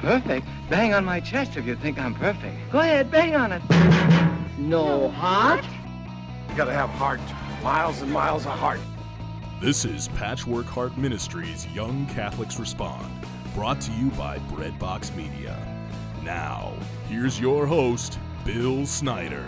perfect? Bang on my chest if you think I'm perfect. Go ahead, bang on it. No heart? You gotta have heart. Miles and miles of heart. This is Patchwork Heart Ministries Young Catholics Respond, brought to you by Breadbox Media. Now, here's your host, Bill Snyder.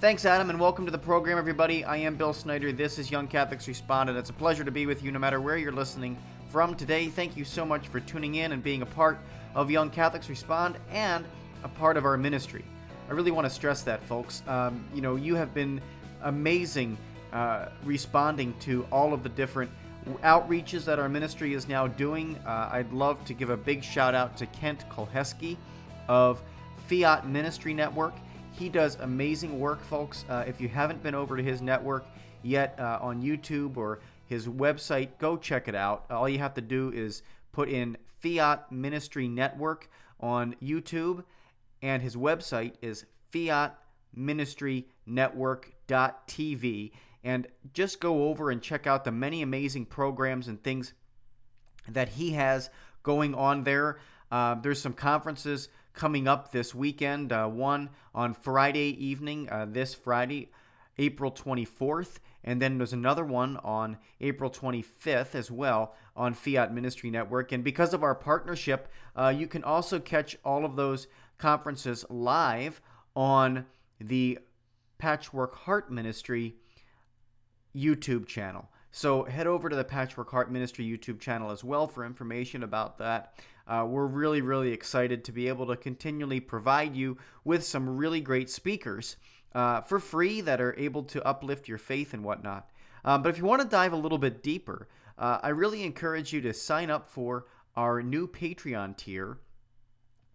Thanks, Adam, and welcome to the program, everybody. I am Bill Snyder. This is Young Catholics Respond, and it's a pleasure to be with you no matter where you're listening from today. Thank you so much for tuning in and being a part of Young Catholics Respond and a part of our ministry. I really want to stress that, folks. Um, you know, you have been amazing uh, responding to all of the different outreaches that our ministry is now doing. Uh, I'd love to give a big shout out to Kent Kolheski of Fiat Ministry Network. He does amazing work, folks. Uh, if you haven't been over to his network yet uh, on YouTube or his website, go check it out. All you have to do is put in Fiat Ministry Network on YouTube, and his website is fiatministrynetwork.tv. And just go over and check out the many amazing programs and things that he has going on there. Uh, there's some conferences coming up this weekend. Uh, one on Friday evening, uh, this Friday, April 24th, and then there's another one on April 25th as well on Fiat Ministry Network. And because of our partnership, uh, you can also catch all of those conferences live on the Patchwork Heart Ministry YouTube channel. So head over to the Patchwork Heart Ministry YouTube channel as well for information about that. Uh, we're really, really excited to be able to continually provide you with some really great speakers uh, for free that are able to uplift your faith and whatnot. Um, but if you want to dive a little bit deeper, uh, I really encourage you to sign up for our new Patreon tier.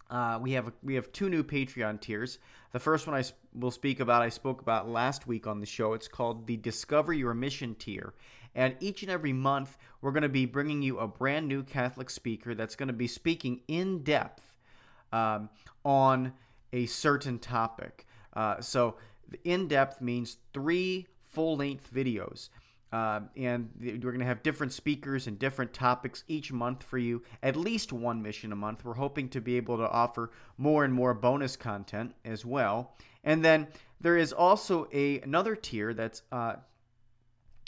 Uh, we have we have two new Patreon tiers. The first one I will speak about, I spoke about last week on the show. It's called the Discover Your Mission tier, and each and every month, we're going to be bringing you a brand new Catholic speaker that's going to be speaking in depth um, on a certain topic. Uh, so, in depth means three full length videos. Uh, and we're going to have different speakers and different topics each month for you, at least one mission a month. We're hoping to be able to offer more and more bonus content as well. And then there is also a another tier that's uh,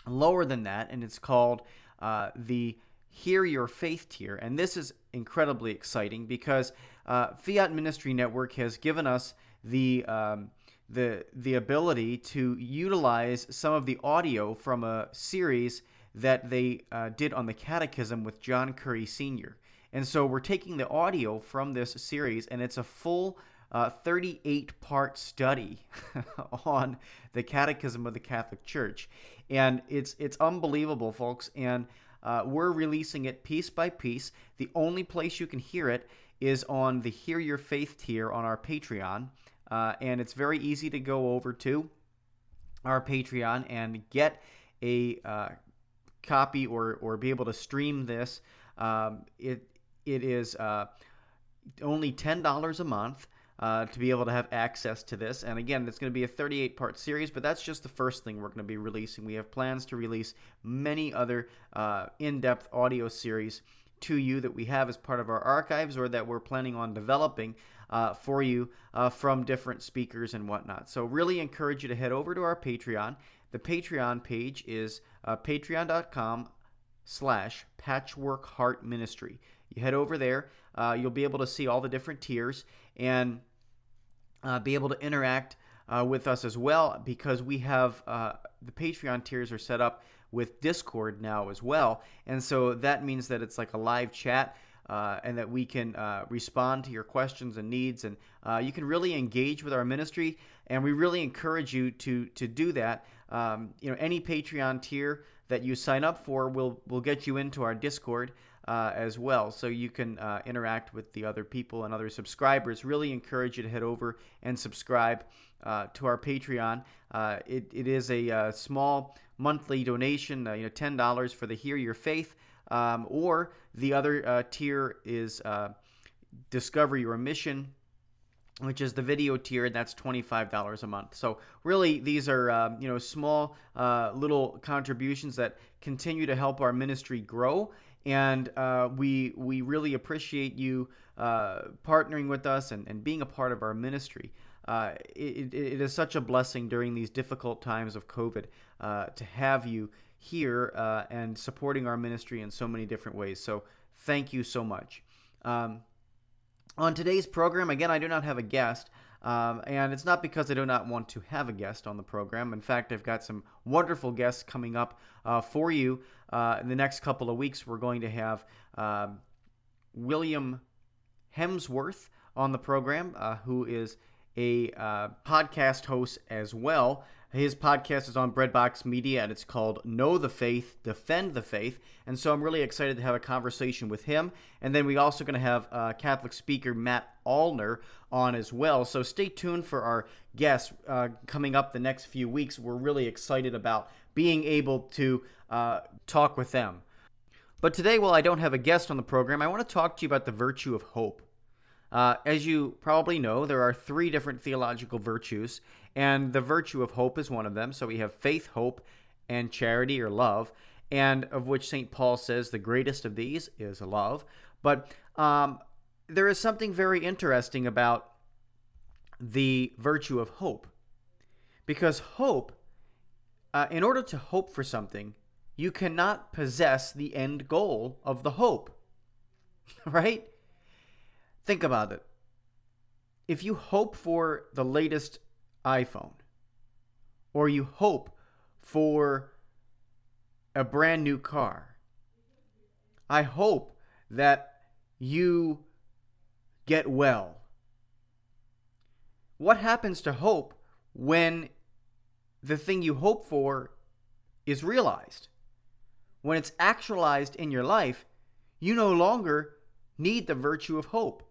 lower than that, and it's called uh, the Hear Your Faith tier. And this is incredibly exciting because uh, Fiat Ministry Network has given us the um, the the ability to utilize some of the audio from a series that they uh, did on the Catechism with John Curry Sr. And so we're taking the audio from this series, and it's a full uh, 38 part study on the Catechism of the Catholic Church. And it's, it's unbelievable, folks. And uh, we're releasing it piece by piece. The only place you can hear it is on the Hear Your Faith tier on our Patreon. Uh, and it's very easy to go over to our Patreon and get a uh, copy or, or be able to stream this. Um, it, it is uh, only $10 a month uh, to be able to have access to this. And again, it's going to be a 38 part series, but that's just the first thing we're going to be releasing. We have plans to release many other uh, in depth audio series to you that we have as part of our archives or that we're planning on developing uh, for you uh, from different speakers and whatnot. So, really encourage you to head over to our Patreon. The Patreon page is uh, patreon.com slash patchwork heart ministry. You head over there, uh, you'll be able to see all the different tiers and uh, be able to interact uh, with us as well because we have the Patreon tiers are set up with Discord now as well. And so that means that it's like a live chat. Uh, and that we can uh, respond to your questions and needs, and uh, you can really engage with our ministry. And we really encourage you to to do that. Um, you know, any Patreon tier that you sign up for will will get you into our Discord, uh, as well. So you can uh, interact with the other people and other subscribers. Really encourage you to head over and subscribe uh, to our Patreon. Uh, it, it is a uh, small monthly donation, uh, you know, ten dollars for the Hear Your Faith, um, or the other tier is Discover Your Mission which is the video tier, and that's $25 a month. So really, these are um, you know small little contributions that continue to help our ministry grow and uh, we we really appreciate you uh, partnering with us and, and being a part of our ministry. Uh, it, it is such a blessing during these difficult times of COVID uh, to have you here uh, and supporting our ministry in so many different ways. So thank you so much. Um, on today's program, again, I do not have a guest. Um, and it's not because I do not want to have a guest on the program. In fact, I've got some wonderful guests coming up uh, for you uh, in the next couple of weeks. We're going to have uh, William Hemsworth on the program, uh, who is a uh, podcast host as well. His podcast is on Breadbox Media and it's called Know the Faith, Defend the Faith. And so I'm really excited to have a conversation with him. And then we're also going to have uh, Catholic speaker Matt Allner on as well. So stay tuned for our guests uh, coming up the next few weeks. We're really excited about being able to uh, talk with them. But today, while I don't have a guest on the program, I want to talk to you about the virtue of hope. Uh, as you probably know, there are three different theological virtues, and the virtue of hope is one of them. So we have faith, hope, and charity or love, and of which St. Paul says the greatest of these is love. But um, there is something very interesting about the virtue of hope. Because hope, uh, in order to hope for something, you cannot possess the end goal of the hope. right? Think about it. If you hope for the latest iPhone, or you hope for a brand new car, I hope that you get well. What happens to hope when the thing you hope for is realized? When it's actualized in your life, you no longer need the virtue of hope.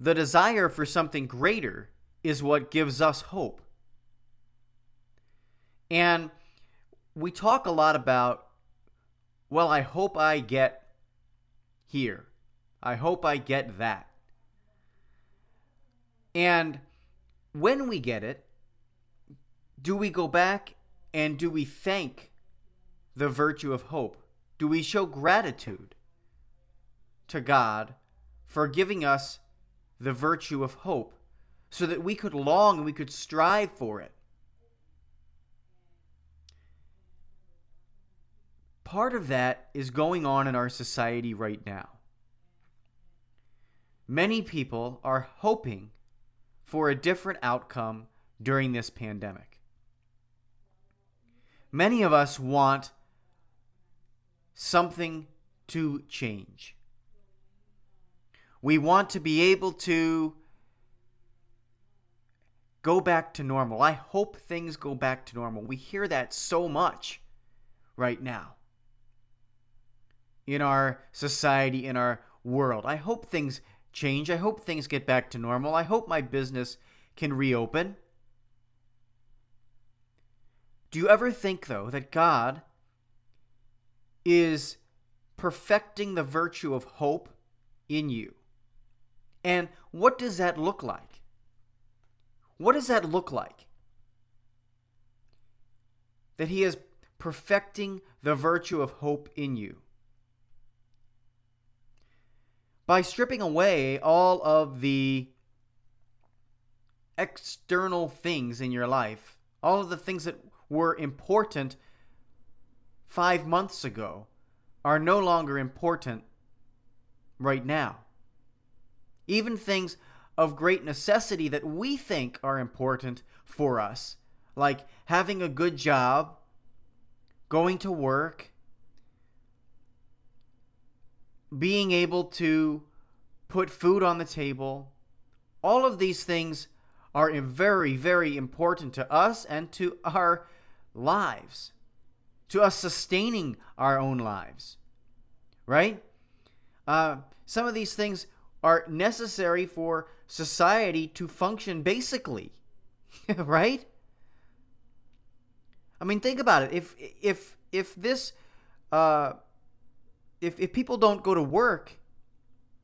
The desire for something greater is what gives us hope. And we talk a lot about, well, I hope I get here. I hope I get that. And when we get it, do we go back and do we thank the virtue of hope? Do we show gratitude to God for giving us the virtue of hope so that we could long and we could strive for it. Part of that is going on in our society right now. Many people are hoping for a different outcome during this pandemic. Many of us want something to change. We want to be able to go back to normal. I hope things go back to normal. We hear that so much right now in our society, in our world. I hope things change. I hope things get back to normal. I hope my business can reopen. Do you ever think, though, that God is perfecting the virtue of hope in you? And what does that look like? What does that look like? That He is perfecting the virtue of hope in you. By stripping away all of the external things in your life, all of the things that were important five months ago are no longer important right now even things of great necessity that we think are important for us, like having a good job, going to work, being able to put food on the table. All of these things are very, very important to us and to our lives, to us sustaining our own lives, right? Uh, some of these things are necessary for society to function basically. right? I mean, think about it. If if if this uh if if people don't go to work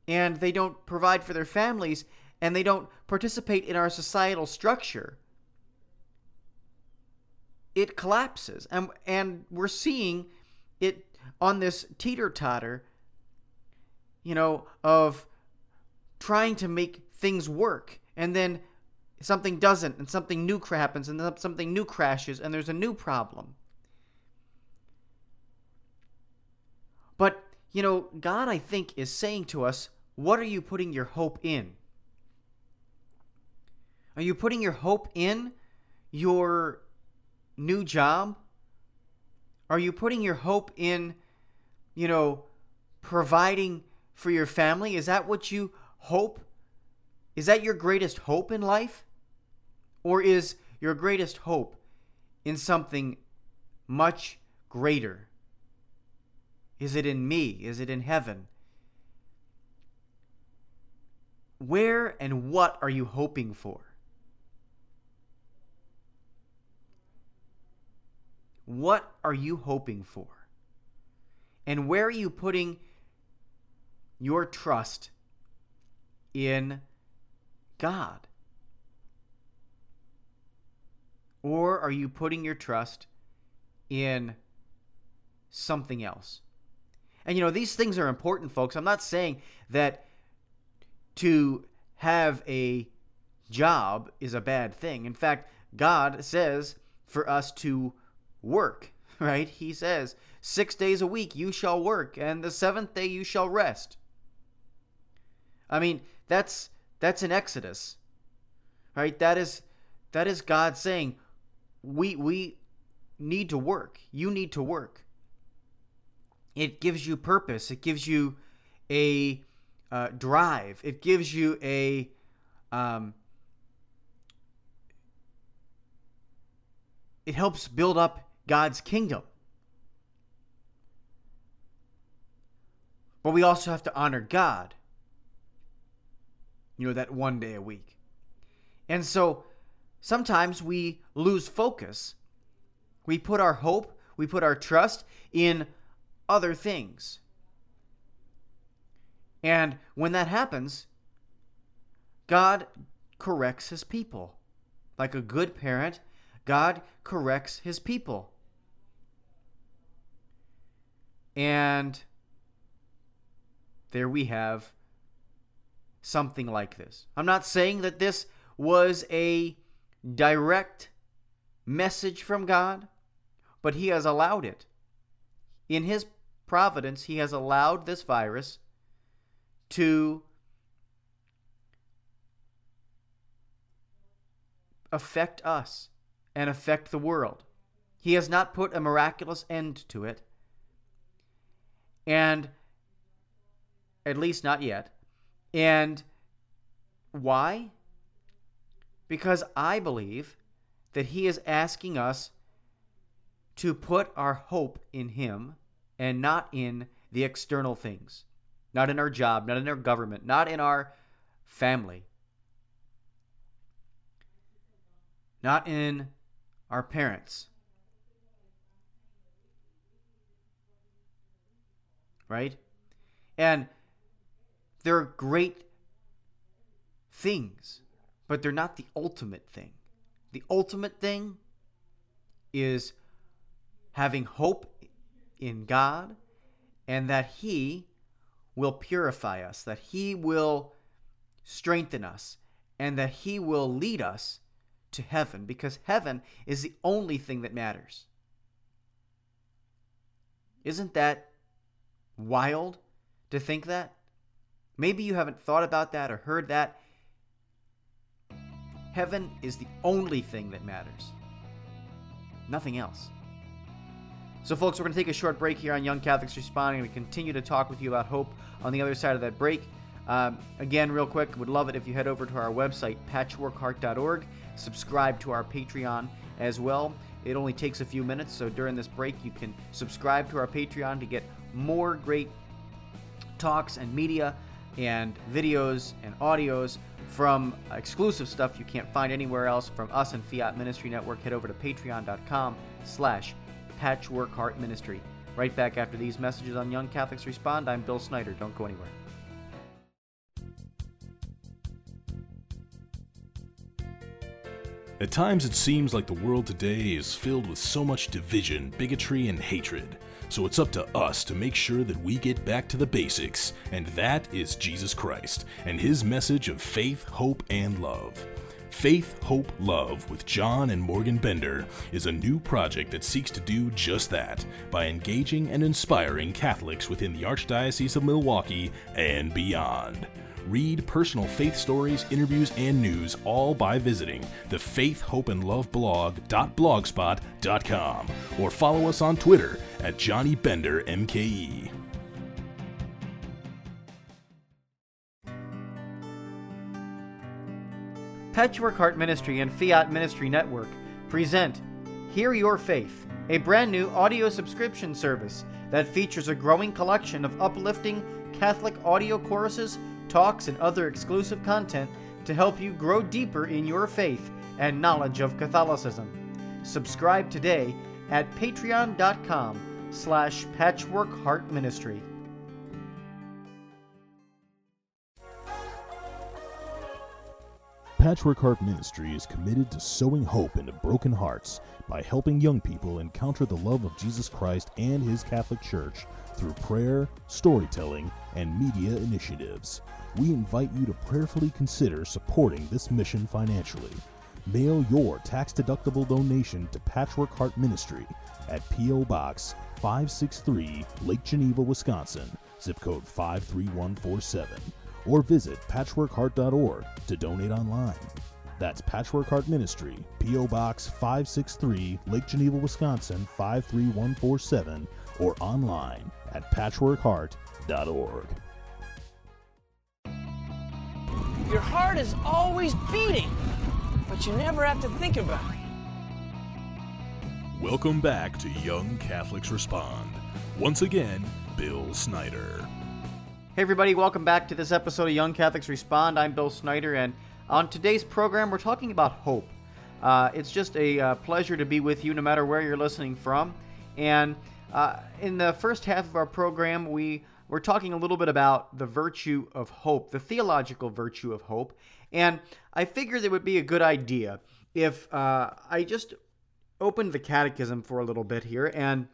and they don't provide for their families and they don't participate in our societal structure, it collapses. And and we're seeing it on this teeter totter, you know, of trying to make things work. And then something doesn't, and something new happens, and then something new crashes, and there's a new problem. But, you know, God, I think, is saying to us, what are you putting your hope in? Are you putting your hope in your new job? Are you putting your hope in, you know, providing for your family? Is that what you hope? Is that your greatest hope in life? Or is your greatest hope in something much greater? Is it in me? Is it in heaven? Where and what are you hoping for? What are you hoping for? And where are you putting your trust in God? Or are you putting your trust in something else? And you know, these things are important, folks. I'm not saying that to have a job is a bad thing. In fact, God says for us to work, right? He says, Six days a week you shall work, and the seventh day you shall rest. I mean, that's that's an Exodus. Right? That is that is God saying, we we need to work. You need to work. It gives you purpose. It gives you a uh, drive. It gives you a um, it helps build up God's kingdom. But we also have to honor God. You know, that one day a week. And so sometimes we lose focus. We put our hope, we put our trust in other things. And when that happens, God corrects his people. Like a good parent, God corrects his people. And there we have something like this. I'm not saying that this was a direct message from God, but He has allowed it. In His providence, He has allowed this virus to affect us and affect the world. He has not put a miraculous end to it. And at least not yet. And why? Because I believe that He is asking us to put our hope in Him and not in the external things, not in our job, not in our government, not in our family, not in our parents. Right? And they're great things, but they're not the ultimate thing. The ultimate thing is having hope in God and that He will purify us, that He will strengthen us, and that He will lead us to heaven because heaven is the only thing that matters. Isn't that wild to think that? Maybe you haven't thought about that or heard that. Heaven is the only thing that matters, nothing else. So, folks, we're going to take a short break here on Young Catholics Responding. We continue to talk with you about hope on the other side of that break. Um, again, real quick, would love it if you head over to our website, patchworkheart.org. Subscribe to our Patreon as well. It only takes a few minutes, so during this break, you can subscribe to our Patreon to get more great talks and media and videos and audios from exclusive stuff you can't find anywhere else from us and Fiat Ministry Network. Head over to patreon.com slash patchworkheart ministry. Right back after these messages on Young Catholics Respond, I'm Bill Snyder. Don't go anywhere. At times, it seems like the world today is filled with so much division, bigotry, and hatred. So it's up to us to make sure that we get back to the basics, and that is Jesus Christ and his message of faith, hope, and love. Faith, Hope, Love with John and Morgan Bender is a new project that seeks to do just that by engaging and inspiring Catholics within the Archdiocese of Milwaukee and beyond. Read personal faith stories, interviews, and news all by visiting the Faith, Hope, and Love blog.blogspot.com or follow us on Twitter at Johnny Bender MKE. Patchwork Heart Ministry and Fiat Ministry Network present Hear Your Faith, a brand new audio subscription service that features a growing collection of uplifting Catholic audio choruses, talks, and other exclusive content to help you grow deeper in your faith and knowledge of Catholicism. Subscribe today at patreon.com slash patchworkheartministry. Patchwork Heart Ministry is committed to sowing hope into broken hearts by helping young people encounter the love of Jesus Christ and His Catholic Church through prayer, storytelling, and media initiatives. We invite you to prayerfully consider supporting this mission financially. Mail your tax deductible donation to Patchwork Heart Ministry at P.O. Box 563, Lake Geneva, Wisconsin, zip code 53147 or visit patchworkheart.org to donate online. That's Patchwork Heart Ministry, P.O. Box 563, Lake Geneva, Wisconsin 53147, or online at patchworkheart.org. Your heart is always beating, but you never have to think about it. Welcome back to Young Catholics Respond. Once again, Bill Snyder. Hey, everybody, welcome back to this episode of Young Catholics Respond. I'm Bill Snyder, and on today's program, we're talking about hope. Uh, it's just a uh, pleasure to be with you no matter where you're listening from. And uh, in the first half of our program, we were talking a little bit about the virtue of hope, the theological virtue of hope. And I figured it would be a good idea if uh, I just opened the catechism for a little bit here and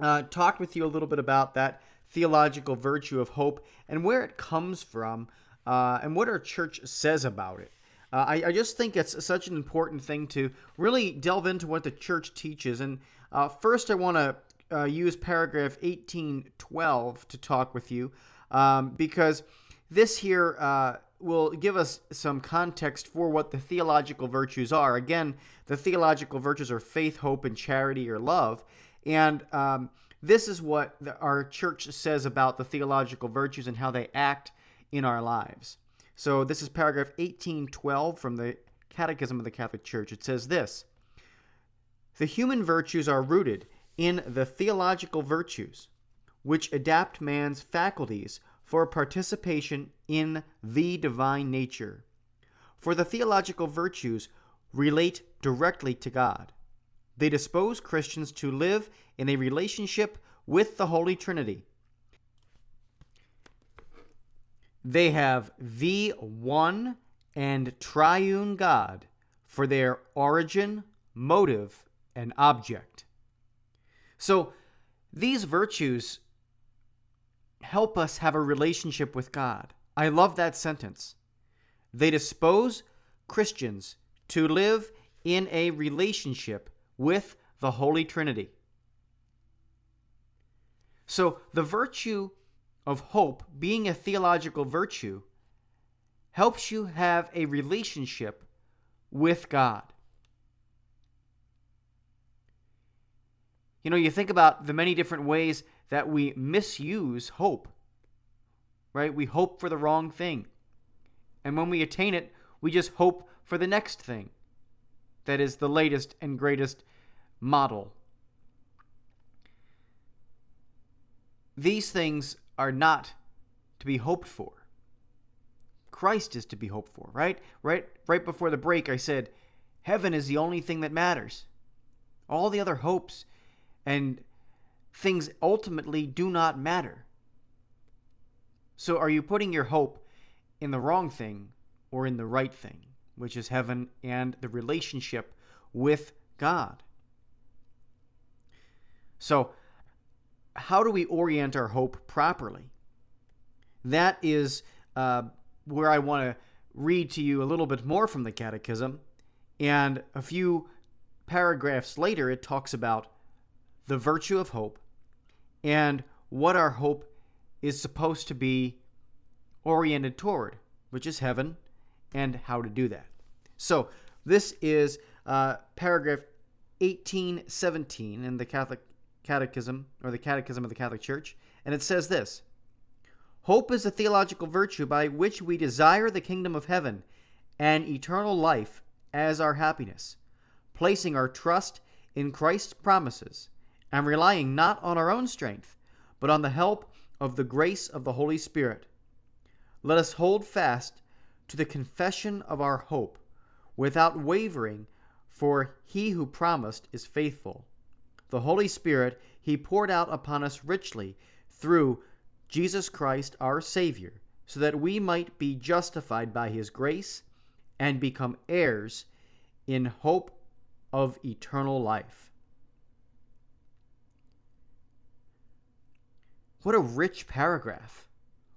uh, talked with you a little bit about that theological virtue of hope and where it comes from uh, and what our church says about it. Uh, I, I, just think it's such an important thing to really delve into what the church teaches. And uh, first, I want to uh, use paragraph 1812 to talk with you um, because this here uh, will give us some context for what the theological virtues are. Again, the theological virtues are faith, hope, and charity or love. And um, this is what the, our church says about the theological virtues and how they act in our lives. So this is paragraph 1812 from the Catechism of the Catholic Church. It says this The human virtues are rooted in the theological virtues, which adapt man's faculties for participation in the divine nature. For the theological virtues relate directly to God. They dispose Christians to live in a relationship with the Holy Trinity. They have the one and triune God for their origin, motive, and object. So these virtues help us have a relationship with God. I love that sentence. They dispose Christians to live in a relationship with the Holy Trinity. So, the virtue of hope, being a theological virtue, helps you have a relationship with God. You know, you think about the many different ways that we misuse hope, right? We hope for the wrong thing. And when we attain it, we just hope for the next thing that is the latest and greatest model. These things are not to be hoped for. Christ is to be hoped for, right? Right right before the break I said heaven is the only thing that matters. All the other hopes and things ultimately do not matter. So are you putting your hope in the wrong thing or in the right thing, which is heaven and the relationship with God? So how do we orient our hope properly? That is uh, where I want to read to you a little bit more from the Catechism. And a few paragraphs later, it talks about the virtue of hope and what our hope is supposed to be oriented toward, which is heaven, and how to do that. So, this is uh, paragraph 1817 in the Catholic Catechism, or the Catechism of the Catholic Church, and it says this Hope is a theological virtue by which we desire the kingdom of heaven and eternal life as our happiness, placing our trust in Christ's promises and relying not on our own strength, but on the help of the grace of the Holy Spirit. Let us hold fast to the confession of our hope without wavering, for he who promised is faithful. The Holy Spirit he poured out upon us richly through Jesus Christ our Savior, so that we might be justified by his grace and become heirs in hope of eternal life. What a rich paragraph.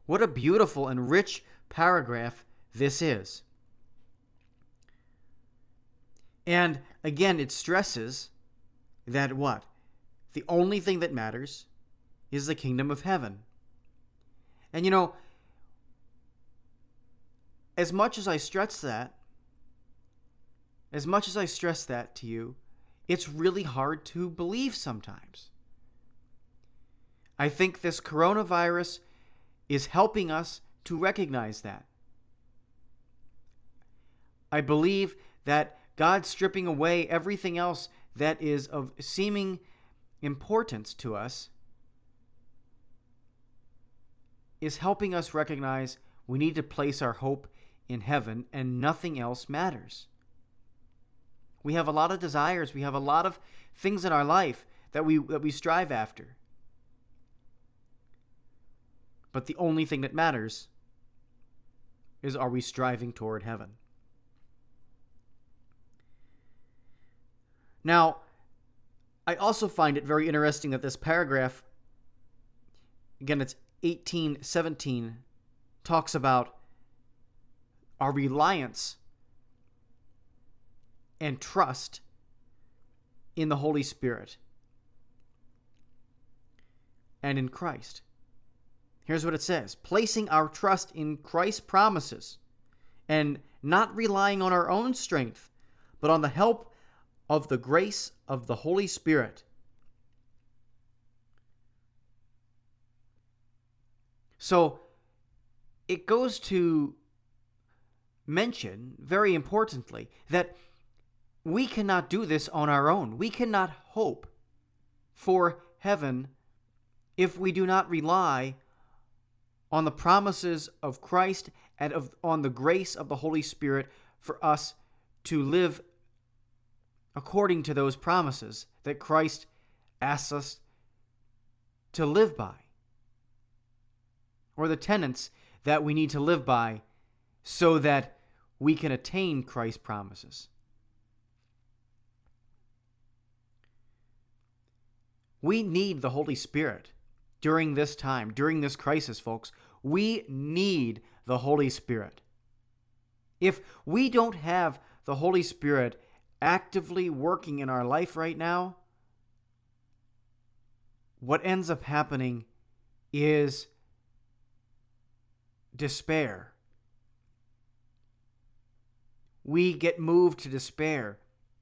What a beautiful and rich paragraph this is. And again, it stresses that what? The only thing that matters is the kingdom of heaven. And you know, as much as I stress that, as much as I stress that to you, it's really hard to believe sometimes. I think this coronavirus is helping us to recognize that. I believe that God stripping away everything else that is of seeming importance to us is helping us recognize we need to place our hope in heaven and nothing else matters. We have a lot of desires, we have a lot of things in our life that we that we strive after. But the only thing that matters is are we striving toward heaven? Now, I also find it very interesting that this paragraph, again, it's 1817, talks about our reliance and trust in the Holy Spirit and in Christ. Here's what it says placing our trust in Christ's promises and not relying on our own strength, but on the help of the grace of the Holy Spirit. So it goes to mention, very importantly, that we cannot do this on our own. We cannot hope for heaven if we do not rely on the promises of Christ and of, on the grace of the Holy Spirit for us to live according to those promises that Christ asks us to live by, or the tenets that we need to live by so that we can attain Christ's promises. We need the Holy Spirit during this time, during this crisis, folks. We need the Holy Spirit. If we don't have the Holy Spirit actively working in our life right now, what ends up happening is despair. We get moved to despair,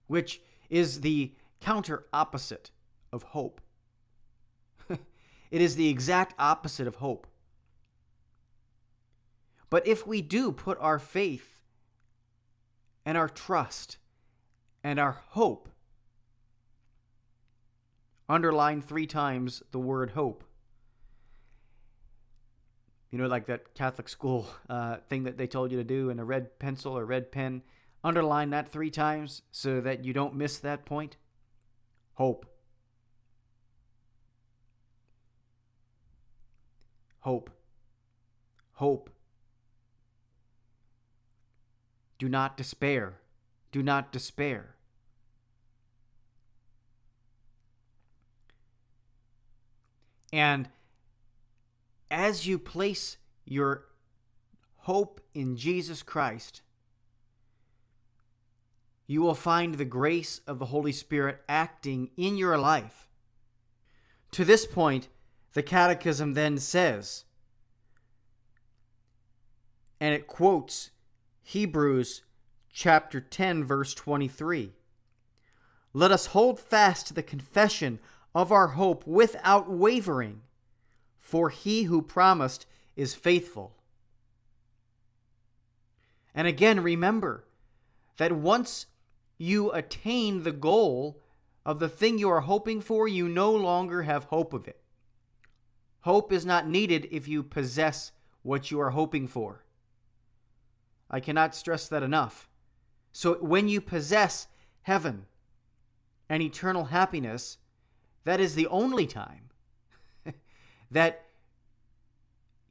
which is the counter opposite of hope. It is the exact opposite of hope. But if we do put our faith and our trust and our hope. Underline three times the word hope. You know, like that Catholic school uh, thing that they told you to do in a red pencil or red pen. Underline that three times so that you don't miss that point. Hope. Hope. Hope. Do not despair. Do not despair. And as you place your hope in Jesus Christ, you will find the grace of the Holy Spirit acting in your life. To this point, the Catechism then says, and it quotes Hebrews chapter 10 verse 23. Let us hold fast to the confession of our hope without wavering, for he who promised is faithful. And again, remember that once you attain the goal of the thing you are hoping for, you no longer have hope of it. Hope is not needed if you possess what you are hoping for. I cannot stress that enough. So when you possess heaven and eternal happiness, that is the only time that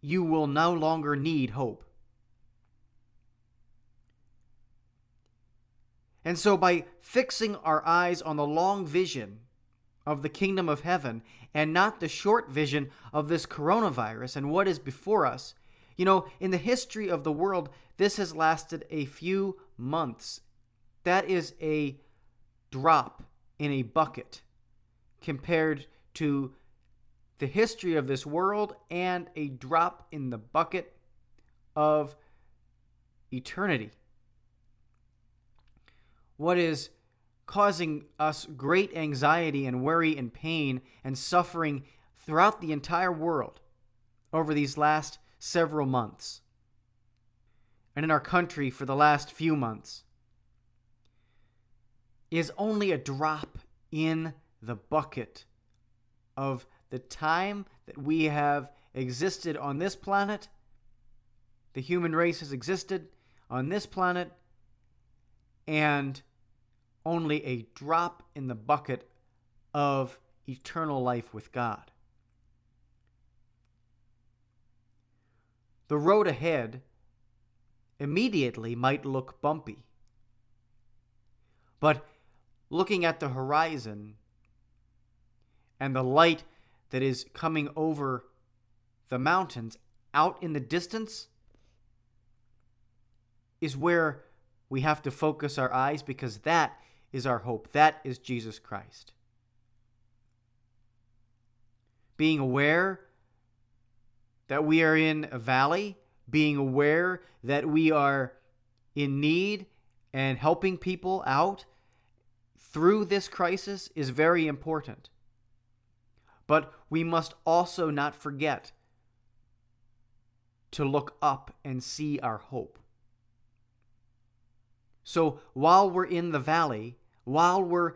you will no longer need hope. And so, by fixing our eyes on the long vision of the kingdom of heaven and not the short vision of this coronavirus and what is before us, you know, in the history of the world, this has lasted a few months. That is a drop in a bucket compared to the history of this world and a drop in the bucket of eternity what is causing us great anxiety and worry and pain and suffering throughout the entire world over these last several months and in our country for the last few months is only a drop in the bucket of the time that we have existed on this planet. The human race has existed on this planet and only a drop in the bucket of eternal life with God. The road ahead immediately might look bumpy. But looking at the horizon and the light that is coming over the mountains out in the distance is where we have to focus our eyes because that is our hope. That is Jesus Christ. Being aware that we are in a valley, being aware that we are in need and helping people out through this crisis is very important. But we must also not forget to look up and see our hope. So while we're in the valley, while we're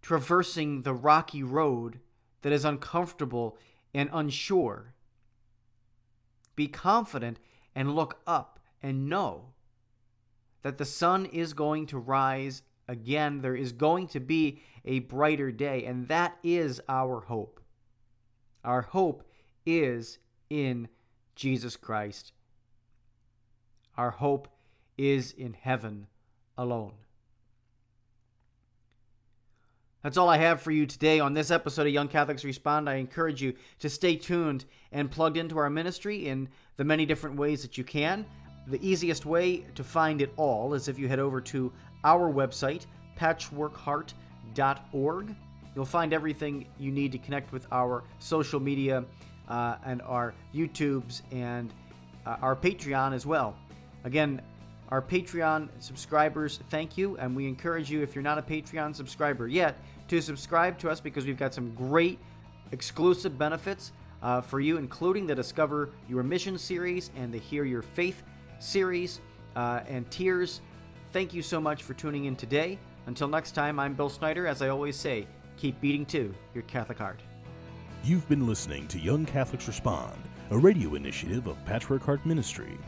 traversing the rocky road that is uncomfortable and unsure, be confident and look up and know that the sun is going to rise again. There is going to be a brighter day, and that is our hope. Our hope is in Jesus Christ. Our hope is in heaven alone. That's all I have for you today on this episode of Young Catholics Respond. I encourage you to stay tuned and plugged into our ministry in the many different ways that you can. The easiest way to find it all is if you head over to our website, patchworkheart.org. You'll find everything you need to connect with our social media uh, and our YouTubes and uh, our Patreon as well. Again, our Patreon subscribers, thank you. And we encourage you, if you're not a Patreon subscriber yet, to subscribe to us because we've got some great exclusive benefits uh, for you, including the Discover Your Mission series and the Hear Your Faith series uh, and tiers. Thank you so much for tuning in today. Until next time, I'm Bill Snyder. As I always say, keep beating to your Catholic heart. You've been listening to Young Catholics Respond, a radio initiative of Patchwork Heart Ministry.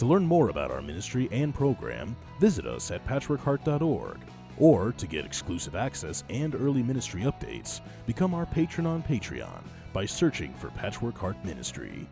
To learn more about our ministry and program, visit us at patchworkheart.org. Or to get exclusive access and early ministry updates, become our patron on Patreon by searching for Patchwork Heart Ministry.